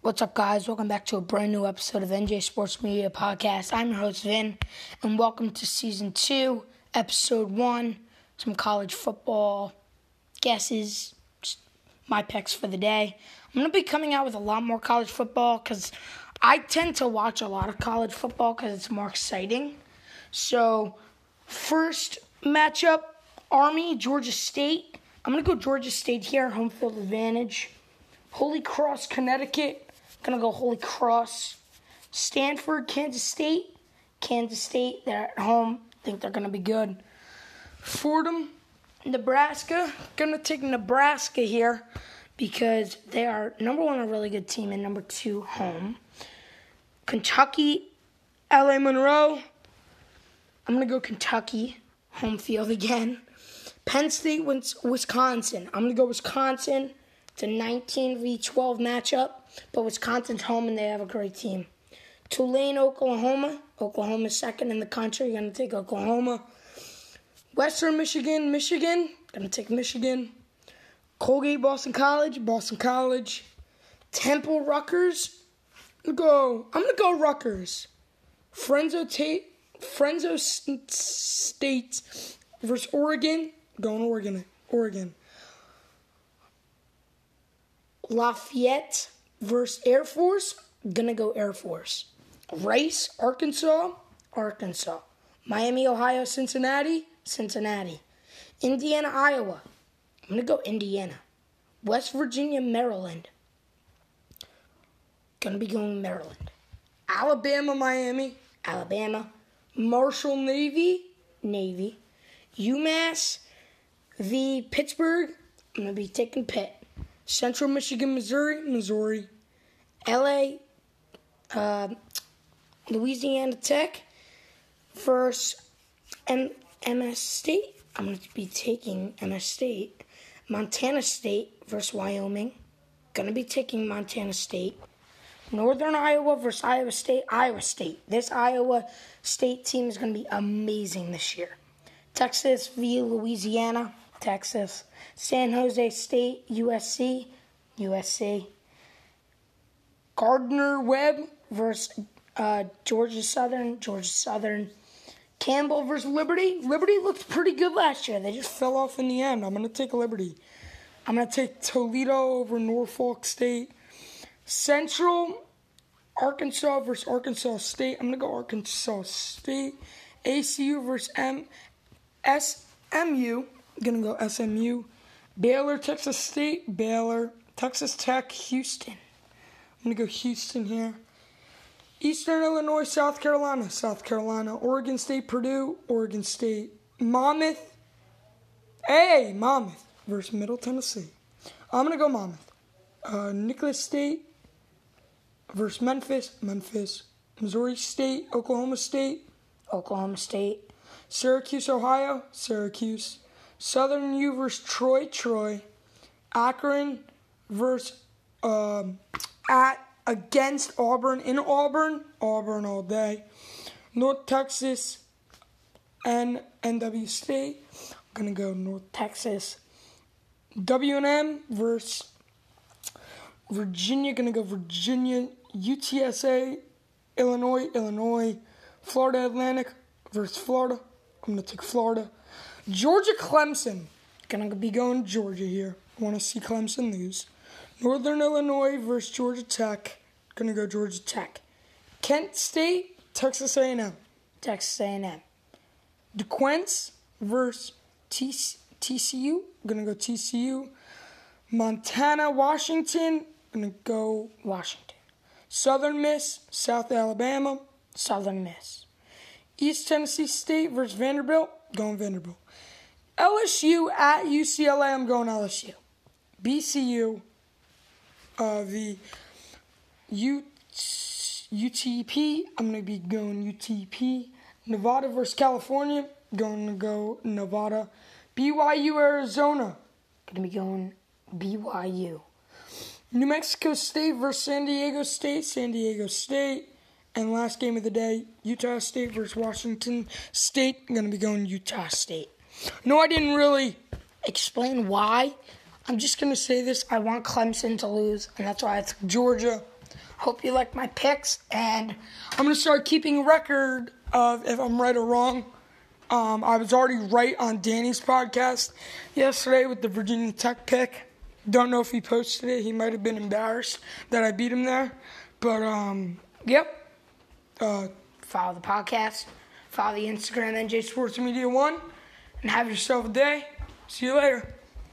What's up, guys? Welcome back to a brand new episode of NJ Sports Media Podcast. I'm your host, Vin, and welcome to season two, episode one. Some college football guesses, my picks for the day. I'm going to be coming out with a lot more college football because I tend to watch a lot of college football because it's more exciting. So, first matchup Army, Georgia State. I'm going to go Georgia State here, home field advantage. Holy Cross, Connecticut. Gonna go Holy Cross. Stanford, Kansas State. Kansas State, they're at home. Think they're gonna be good. Fordham, Nebraska. Gonna take Nebraska here because they are number one, a really good team, and number two, home. Kentucky, LA Monroe. I'm gonna go Kentucky, home field again. Penn State, Wisconsin. I'm gonna go Wisconsin. It's a 19 v 12 matchup, but Wisconsin's home and they have a great team. Tulane, Oklahoma. Oklahoma's second in the country. You're Gonna take Oklahoma. Western Michigan, Michigan. Gonna take Michigan. Colgate, Boston College, Boston College. Temple, Rutgers. Go. I'm gonna go Rutgers. Fresno Tate, Fresno State versus Oregon. Going Oregon. Oregon. Lafayette versus Air Force, gonna go Air Force. Rice, Arkansas, Arkansas. Miami, Ohio, Cincinnati, Cincinnati. Indiana, Iowa, I'm gonna go Indiana. West Virginia, Maryland, gonna be going Maryland. Alabama, Miami, Alabama. Marshall, Navy, Navy. UMass v. Pittsburgh, I'm gonna be taking Pitt. Central Michigan, Missouri, Missouri, LA, uh, Louisiana Tech versus M- MS State. I'm going to be taking MS State. Montana State versus Wyoming. Going to be taking Montana State. Northern Iowa versus Iowa State. Iowa State. This Iowa State team is going to be amazing this year. Texas v. Louisiana. Texas. San Jose State, USC, USC. Gardner Webb versus uh, Georgia Southern, Georgia Southern. Campbell versus Liberty. Liberty looked pretty good last year. They just fell off in the end. I'm going to take Liberty. I'm going to take Toledo over Norfolk State. Central, Arkansas versus Arkansas State. I'm going to go Arkansas State. ACU versus M- SMU gonna go SMU. Baylor, Texas State, Baylor, Texas Tech, Houston. I'm gonna go Houston here. Eastern Illinois, South Carolina, South Carolina, Oregon State, Purdue, Oregon State, Monmouth. Hey, Monmouth versus Middle Tennessee. I'm gonna go Monmouth. Uh, Nicholls State versus Memphis, Memphis. Missouri State, Oklahoma State, Oklahoma State. Syracuse, Ohio, Syracuse. Southern U versus Troy, Troy. Akron versus um, at against Auburn in Auburn, Auburn all day. North Texas and NW State. I'm gonna go North Texas. W&M versus Virginia. Gonna go Virginia. UTSA, Illinois, Illinois. Florida Atlantic versus Florida. I'm gonna take Florida. Georgia Clemson. Gonna be going Georgia here. Want to see Clemson lose. Northern Illinois versus Georgia Tech. Gonna go Georgia Tech. Kent State, Texas A&M. Texas A&M. Duquesne versus TCU. Gonna go TCU. Montana, Washington. Gonna go Washington. Southern Miss, South Alabama. Southern Miss. East Tennessee State versus Vanderbilt. Going Vanderbilt. LSU at UCLA, I'm going LSU. BCU, uh, the U, UTP, I'm going to be going UTP. Nevada versus California, going to go Nevada. BYU, Arizona, going to be going BYU. New Mexico State versus San Diego State, San Diego State. And last game of the day, Utah State versus Washington State. Going to be going Utah State. No, I didn't really explain why. I'm just going to say this. I want Clemson to lose, and that's why it's Georgia. Hope you like my picks, and I'm gonna start keeping record of if I'm right or wrong. Um, I was already right on Danny's podcast yesterday with the Virginia Tech pick. Don't know if he posted it. He might have been embarrassed that I beat him there. But, um, yep. Uh, follow the podcast. Follow the Instagram, NJ Sports Media 1. And have yourself a day. See you later.